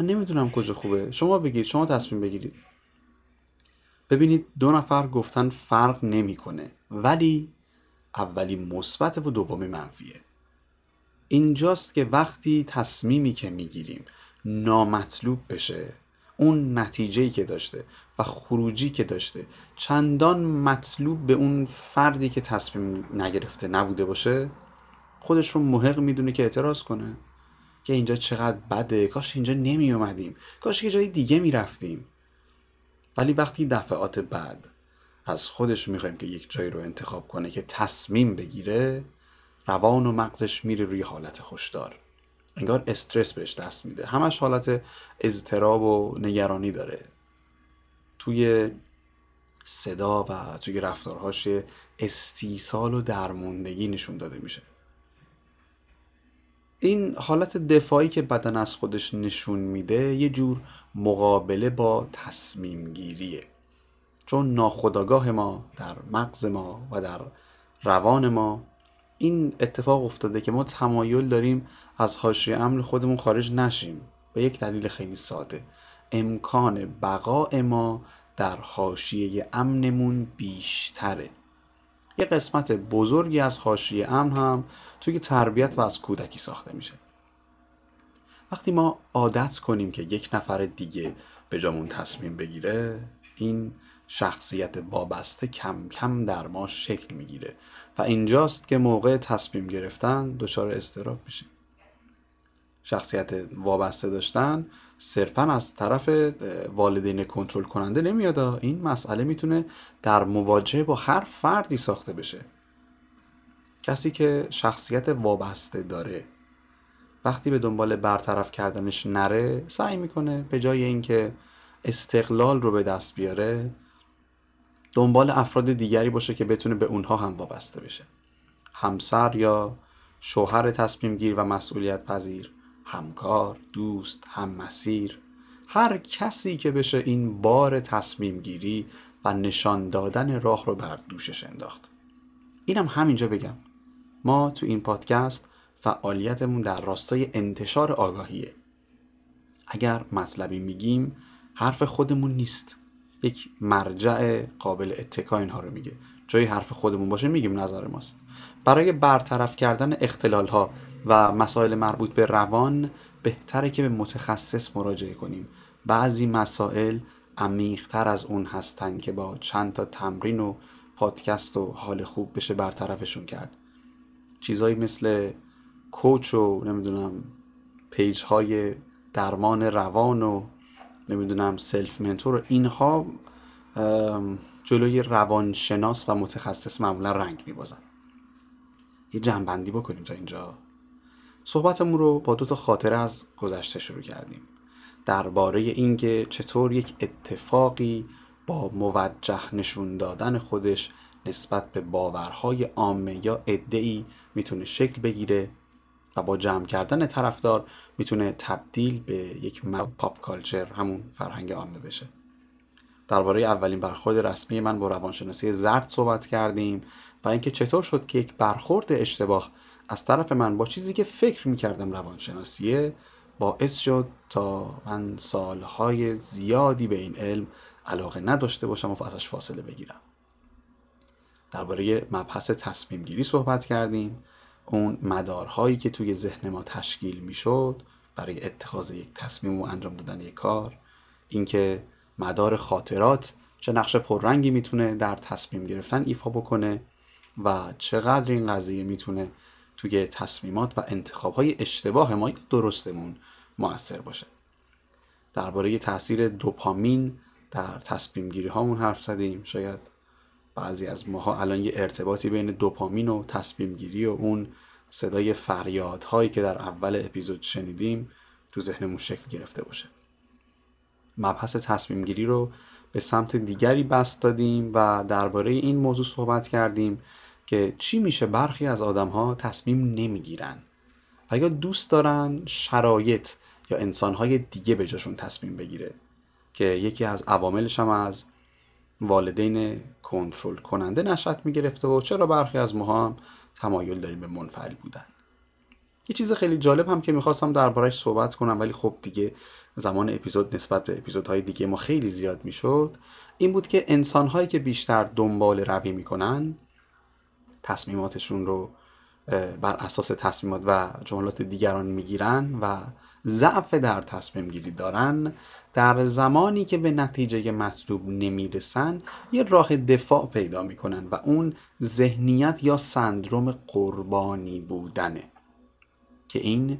من نمی‌دونم کجا خوبه. شما بگید. شما تصمیم بگیرید. ببینید دو نفر گفتن فرق نمی‌کنه. ولی اولی مثبت و دومی منفیه. اینجاست که وقتی تصمیمی که می‌گیریم نامطلوب بشه اون نتیجهی که داشته و خروجی که داشته چندان مطلوب به اون فردی که تصمیم نگرفته نبوده باشه خودش رو محق می‌دونه که اعتراض کنه که اینجا چقدر بده کاش اینجا نمی اومدیم کاش یه جای دیگه می‌رفتیم. ولی وقتی دفعات بعد از خودش می‌خوایم که یک جایی رو انتخاب کنه که تصمیم بگیره روان و مغزش میره روی حالت خوشدار انگار استرس بهش دست میده. همش حالت اضطراب و نگرانی داره. توی صدا و توی رفتارهاش استیصال و درموندگی نشون داده میشه. این حالت دفاعی که بدن از خودش نشون میده یه جور مقابله با تصمیم گیریه چون ناخداگاه ما در مغز ما و در روان ما این اتفاق افتاده که ما تمایل داریم از حاشیه امن خودمون خارج نشیم. به یک دلیل خیلی ساده. امکان بقای ما در حاشیه امنمون بیشتره. یه قسمت بزرگی از حاشیه امن هم توی تربیت و از کودکی ساخته میشه. وقتی ما عادت کنیم که یک نفر دیگه به جامون تصمیم بگیره این شخصیت وابسته کم کم در ما شکل می‌گیره و اینجاست که موقع تصمیم گرفتن دچار استراب میشه شخصیت وابسته داشتن صرفا از طرف والدین کنترل کننده نمیاد. این مسئله می‌تونه در مواجهه با هر فردی ساخته بشه. کسی که شخصیت وابسته داره وقتی به دنبال برطرف کردنش نره سعی می‌کنه به جای اینکه استقلال رو به دست بیاره دنبال افراد دیگری باشه که بتونه به اونها هم وابسته بشه. همسر یا شوهر تصمیم گیر و مسئولیت پذیر. همکار دوست هم مسیر هر کسی که بشه این بار تصمیم گیری و نشان دادن راه رو بر دوشش انداخت. اینم همینجا بگم. ما تو این پادکست فعالیتمون در راستای انتشار آگاهیه. اگر مطلبی میگیم حرف خودمون نیست. یک مرجع قابل اتکا اینها رو میگه. جای حرف خودمون باشه میگیم نظر ماست. برای برطرف کردن اختلال ها و مسائل مربوط به روان بهتره که به متخصص مراجعه کنیم. بعضی مسائل عمیقتر از اون هستن که با چند تا تمرین و پادکست و حال خوب بشه برطرفشون کرد. چیزهایی مثل کوچ و نمی‌دونم page های درمان روان و نمی‌دونم self mentor. اینها جلوی روانشناس و متخصص معمولا رنگ میبازن. یه جمعبندی بکنیم تا اینجا. صحبتمون رو با دو تا خاطره از گذشته شروع کردیم. درباره اینکه چطور یک اتفاقی با موجه نشون دادن خودش نسبت به باورهای عامه یا ادعی می‌تونه شکل بگیره با جمع کردن طرفدار می‌تونه تبدیل به یک پاپ کالچر همون فرهنگ عامه بشه. درباره اولین برخورد رسمی من با روانشناسی زرد صحبت کردیم و اینکه چطور شد که یک برخورد اشتباه از طرف من با چیزی که فکر می‌کردم روانشناسیه باعث شد تا من سالهای زیادی به این علم علاقه نداشته باشم و ازش فاصله بگیرم. درباره مبحث تصمیم گیری صحبت کردیم. اون مدارهایی که توی ذهن ما تشکیل می‌شد برای اتخاذ یک تصمیم و انجام دادن یک کار اینکه مدار خاطرات چه نقش پررنگی می‌تونه در تصمیم گرفتن ایفا بکنه و چقدر این قضیه می‌تونه توی تصمیمات و انتخابهای اشتباه ما یا درستمون موثر باشه. درباره تاثیر دوپامین در تصمیم گیری هامون حرف زدیم. شاید بعضی از ماها الان یه ارتباطی بین دوپامین و تصمیم گیری و اون صدای فریادهایی که در اول اپیزود شنیدیم تو ذهنمون شکل گرفته باشه. مبحث تصمیم گیری رو به سمت دیگری بست دادیم و درباره این موضوع صحبت کردیم که چی میشه برخی از آدم ها تصمیم نمی‌گیرن و یا دوست دارن شرایط یا انسانهای دیگه به جاشون تصمیم بگیره که یکی از عواملش هم از والدین کنترل کننده نشأت می‌گرفته و چرا برخی از ما هم تمایل داریم به منفعل بودن. یه چیز خیلی جالب هم که می‌خواستم دربارهش صحبت کنم ولی خب دیگه زمان اپیزود نسبت به اپیزودهای دیگه ما خیلی زیاد می‌شد این بود که انسانهایی که بیشتر دنبال روی می‌کنن تصمیماتشون رو بر اساس تصمیمات و جملات دیگران می‌گیرن و ضعف در تصمیم گیری دارن در زمانی که به نتیجه مطلوب نمی‌رسن یه راه دفاع پیدا می‌کنن و اون ذهنیت یا سندروم قربانی بودنه که این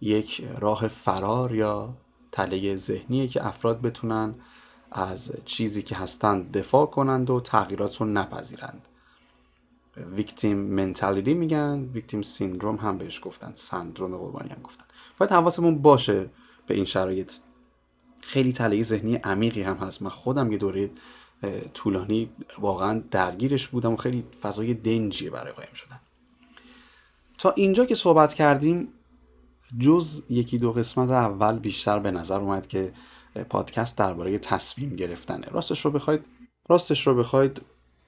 یک راه فرار یا تله ذهنیه که افراد بتونن از چیزی که هستند دفاع کنند و تغییرات رو نپذیرند. ویکتیم منتالیتی میگن ویکتیم سیندروم هم بهش گفتن سندروم قربانی هم گفتن. باید حواسمون باشه به این شرایط. خیلی تله ذهنی عمیقی هم هست. من خودم یه دوره طولانی واقعا درگیرش بودم و خیلی فضای دنجیه برای قایم شدن. تا اینجا که صحبت کردیم جز یکی دو قسمت اول بیشتر به نظر اومد که پادکست درباره تصمیم گرفتنه. راستش رو بخواید راستش رو بخواید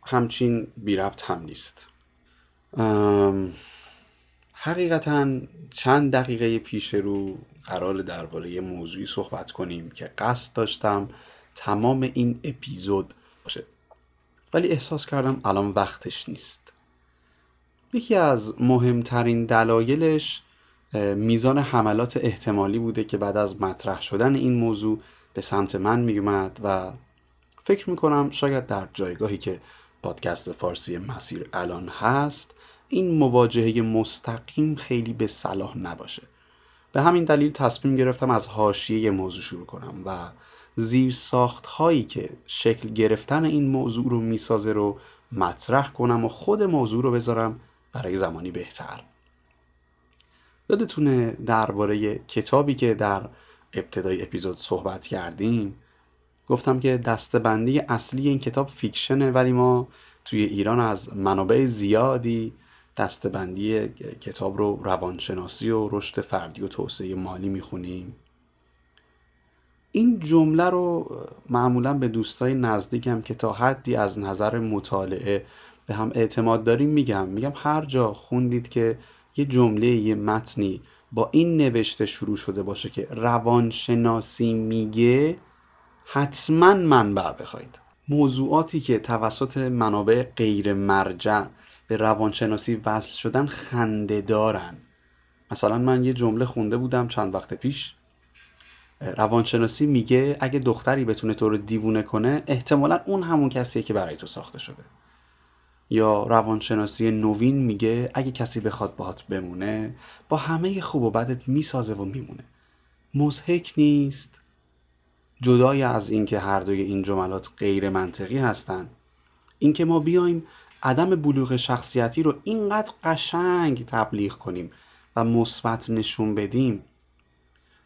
همچین بی ربط هم نیست. حقیقتا چند دقیقه پیش رو قرار درباره موضوعی صحبت کنیم که قصد داشتم تمام این اپیزود باشه. ولی احساس کردم الان وقتش نیست. یکی از مهمترین دلایلش میزان حملات احتمالی بوده که بعد از مطرح شدن این موضوع به سمت من میومد و فکر می‌کنم شاید در جایگاهی که پادکست فارسی مسیر الان هست این مواجهه مستقیم خیلی به صلاح نباشه. به همین دلیل تصمیم گرفتم از حاشیه موضوع شروع کنم و زیر ساخت هایی که شکل گرفتن این موضوع رو می‌سازه رو مطرح کنم و خود موضوع رو بذارم برای زمانی بهتر. یادتونه درباره کتابی که در ابتدای اپیزود صحبت کردیم گفتم که دستبندی اصلی این کتاب فیکشنه ولی ما توی ایران از منابع زیادی دستبندی کتاب رو روانشناسی و رشد فردی و توسعه مالی می‌خونیم. این جمله رو معمولا به دوستای نزدیکم که تا حدی از نظر مطالعه به هم اعتماد داریم میگم. میگم هر جا خوندید که یه جمله یه متنی با این نوشته شروع شده باشه که روانشناسی میگه حتما منبع بخواید. موضوعاتی که توسط منابع غیر مرجع به روانشناسی وصل شدن خنده دارن. مثلا من یه جمله خونده بودم چند وقت پیش. روانشناسی میگه اگه دختری بتونه تو رو دیوونه کنه احتمالا اون همون کسیه که برای تو ساخته شده. یا روانشناسی نوین میگه اگه کسی بخواد باهات بمونه با همه خوب و بدت می‌سازه و میمونه. مزهک نیست. جدای از اینکه هر دوی این جملات غیر منطقی هستند اینکه ما بیایم عدم بلوغ شخصیتی رو اینقدر قشنگ تبلیغ کنیم و مثبت نشون بدیم.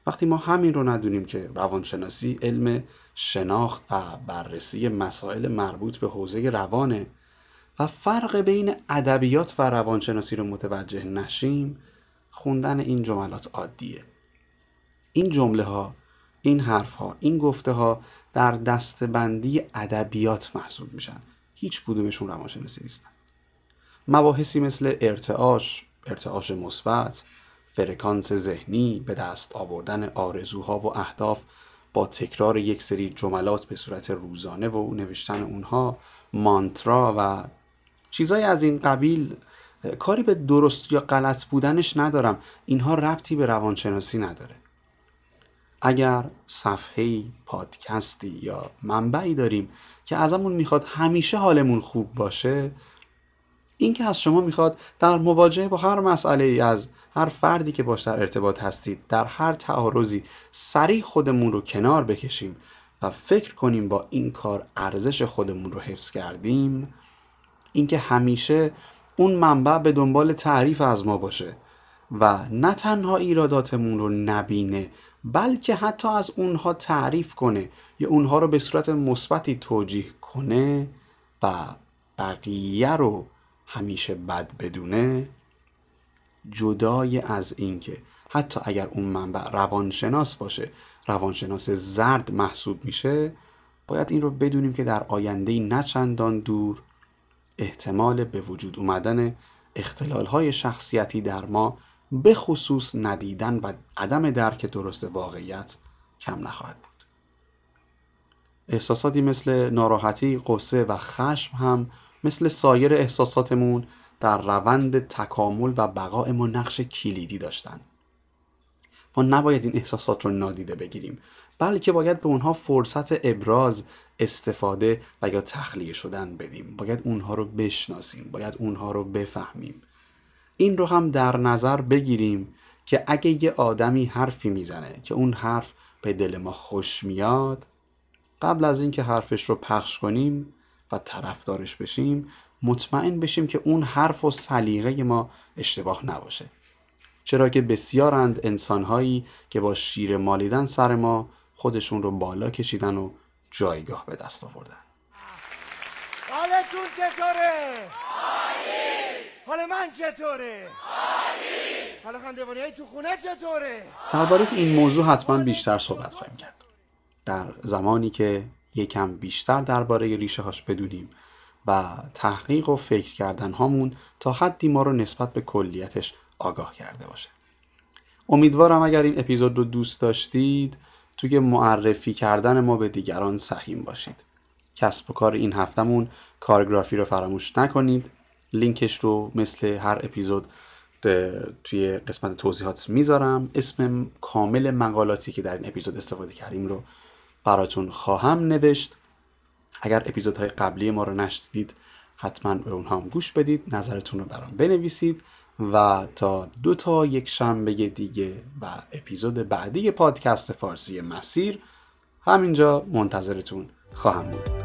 وقتی ما همین رو ندونیم که روانشناسی علم شناخت و بررسی مسائل مربوط به حوزه روانه و فرق بین ادبیات و روانشناسی رو متوجه نشیم خوندن این جملات عادیه. این جمله ها این حرف ها این گفته ها در دستبندی ادبیات محسوب میشن. هیچ کدومشون روانشناسی نیستن. مباحثی مثل ارتعاش ارتعاش مثبت فرکانس ذهنی به دست آوردن آرزوها و اهداف با تکرار یک سری جملات به صورت روزانه و نوشتن اونها مانترا و چیزای از این قبیل کاری به درست یا غلط بودنش ندارم. اینها ربطی به روانشناسی نداره. اگر صفحه پادکستی یا منبعی داریم که ازمون می‌خواد همیشه حالمون خوب باشه این که از شما می‌خواد در مواجهه با هر مسئله ای از هر فردی که باش در ارتباط هستید در هر تعارضی سریع خودمون رو کنار بکشیم و فکر کنیم با این کار ارزش خودمون رو حفظ کردیم اینکه همیشه اون منبع به دنبال تعریف از ما باشه و نه تنها ایراداتمون رو نبینه بلکه حتی از اونها تعریف کنه یا اونها رو به صورت مثبتی توجیه کنه و بقیه رو همیشه بد بدونه جدای از اینکه حتی اگر اون منبع روانشناس باشه روانشناس زرد محسوب میشه باید این رو بدونیم که در آینده نچندان دور احتمال به وجود اومدن اختلال های شخصیتی در ما به خصوص ندیدن و عدم درک درست واقعیت کم نخواهد بود. احساساتی مثل ناراحتی، قصه و خشم هم مثل سایر احساساتمون در روند تکامل و بقای ما نقش کلیدی داشتن. ما نباید این احساسات رو نادیده بگیریم بلکه باید به اونها فرصت ابراز استفاده و یا تخلیه شدن بدیم. باید اونها رو بشناسیم باید اونها رو بفهمیم. این رو هم در نظر بگیریم که اگه یه آدمی حرفی می‌زنه که اون حرف به دل ما خوش میاد قبل از اینکه حرفش رو پخش کنیم و طرفدارش بشیم مطمئن بشیم که اون حرف و سلیقه ما اشتباه نباشه. چرا که بسیارند انسانهایی که با شیر مالیدن سر ما خودشون رو بالا کشیدن و جایگاه به دست آوردن. حالتون چطوره؟ حال من چطوره؟ حالا خندوانی تو خونه چطوره؟ درباره این موضوع حتما بیشتر صحبت خواهیم کرد در زمانی که یکم بیشتر درباره ریشه هاش بدونیم و تحقیق و فکر کردن هامون تا حدی ما رو نسبت به کلیتش آگاه کرده باشه امیدوارم اگر این اپیزود رو دوست داشتید توی معرفی کردن ما به دیگران سهیم باشید کسب و کار این هفتمون کارگرافی رو فراموش نکنید. لینکش رو مثل هر اپیزود توی قسمت توضیحات می‌ذارم. اسم کامل مقالاتی که در این اپیزود استفاده کردیم رو براتون خواهم نوشت. اگر اپیزودهای قبلی ما رو نشدید حتما به اونها هم گوش بدید نظرتون رو برام بنویسید و تا دو تا یک شنبه دیگه و اپیزود بعدی پادکست فارسی مسیر همینجا منتظرتون خواهم بود.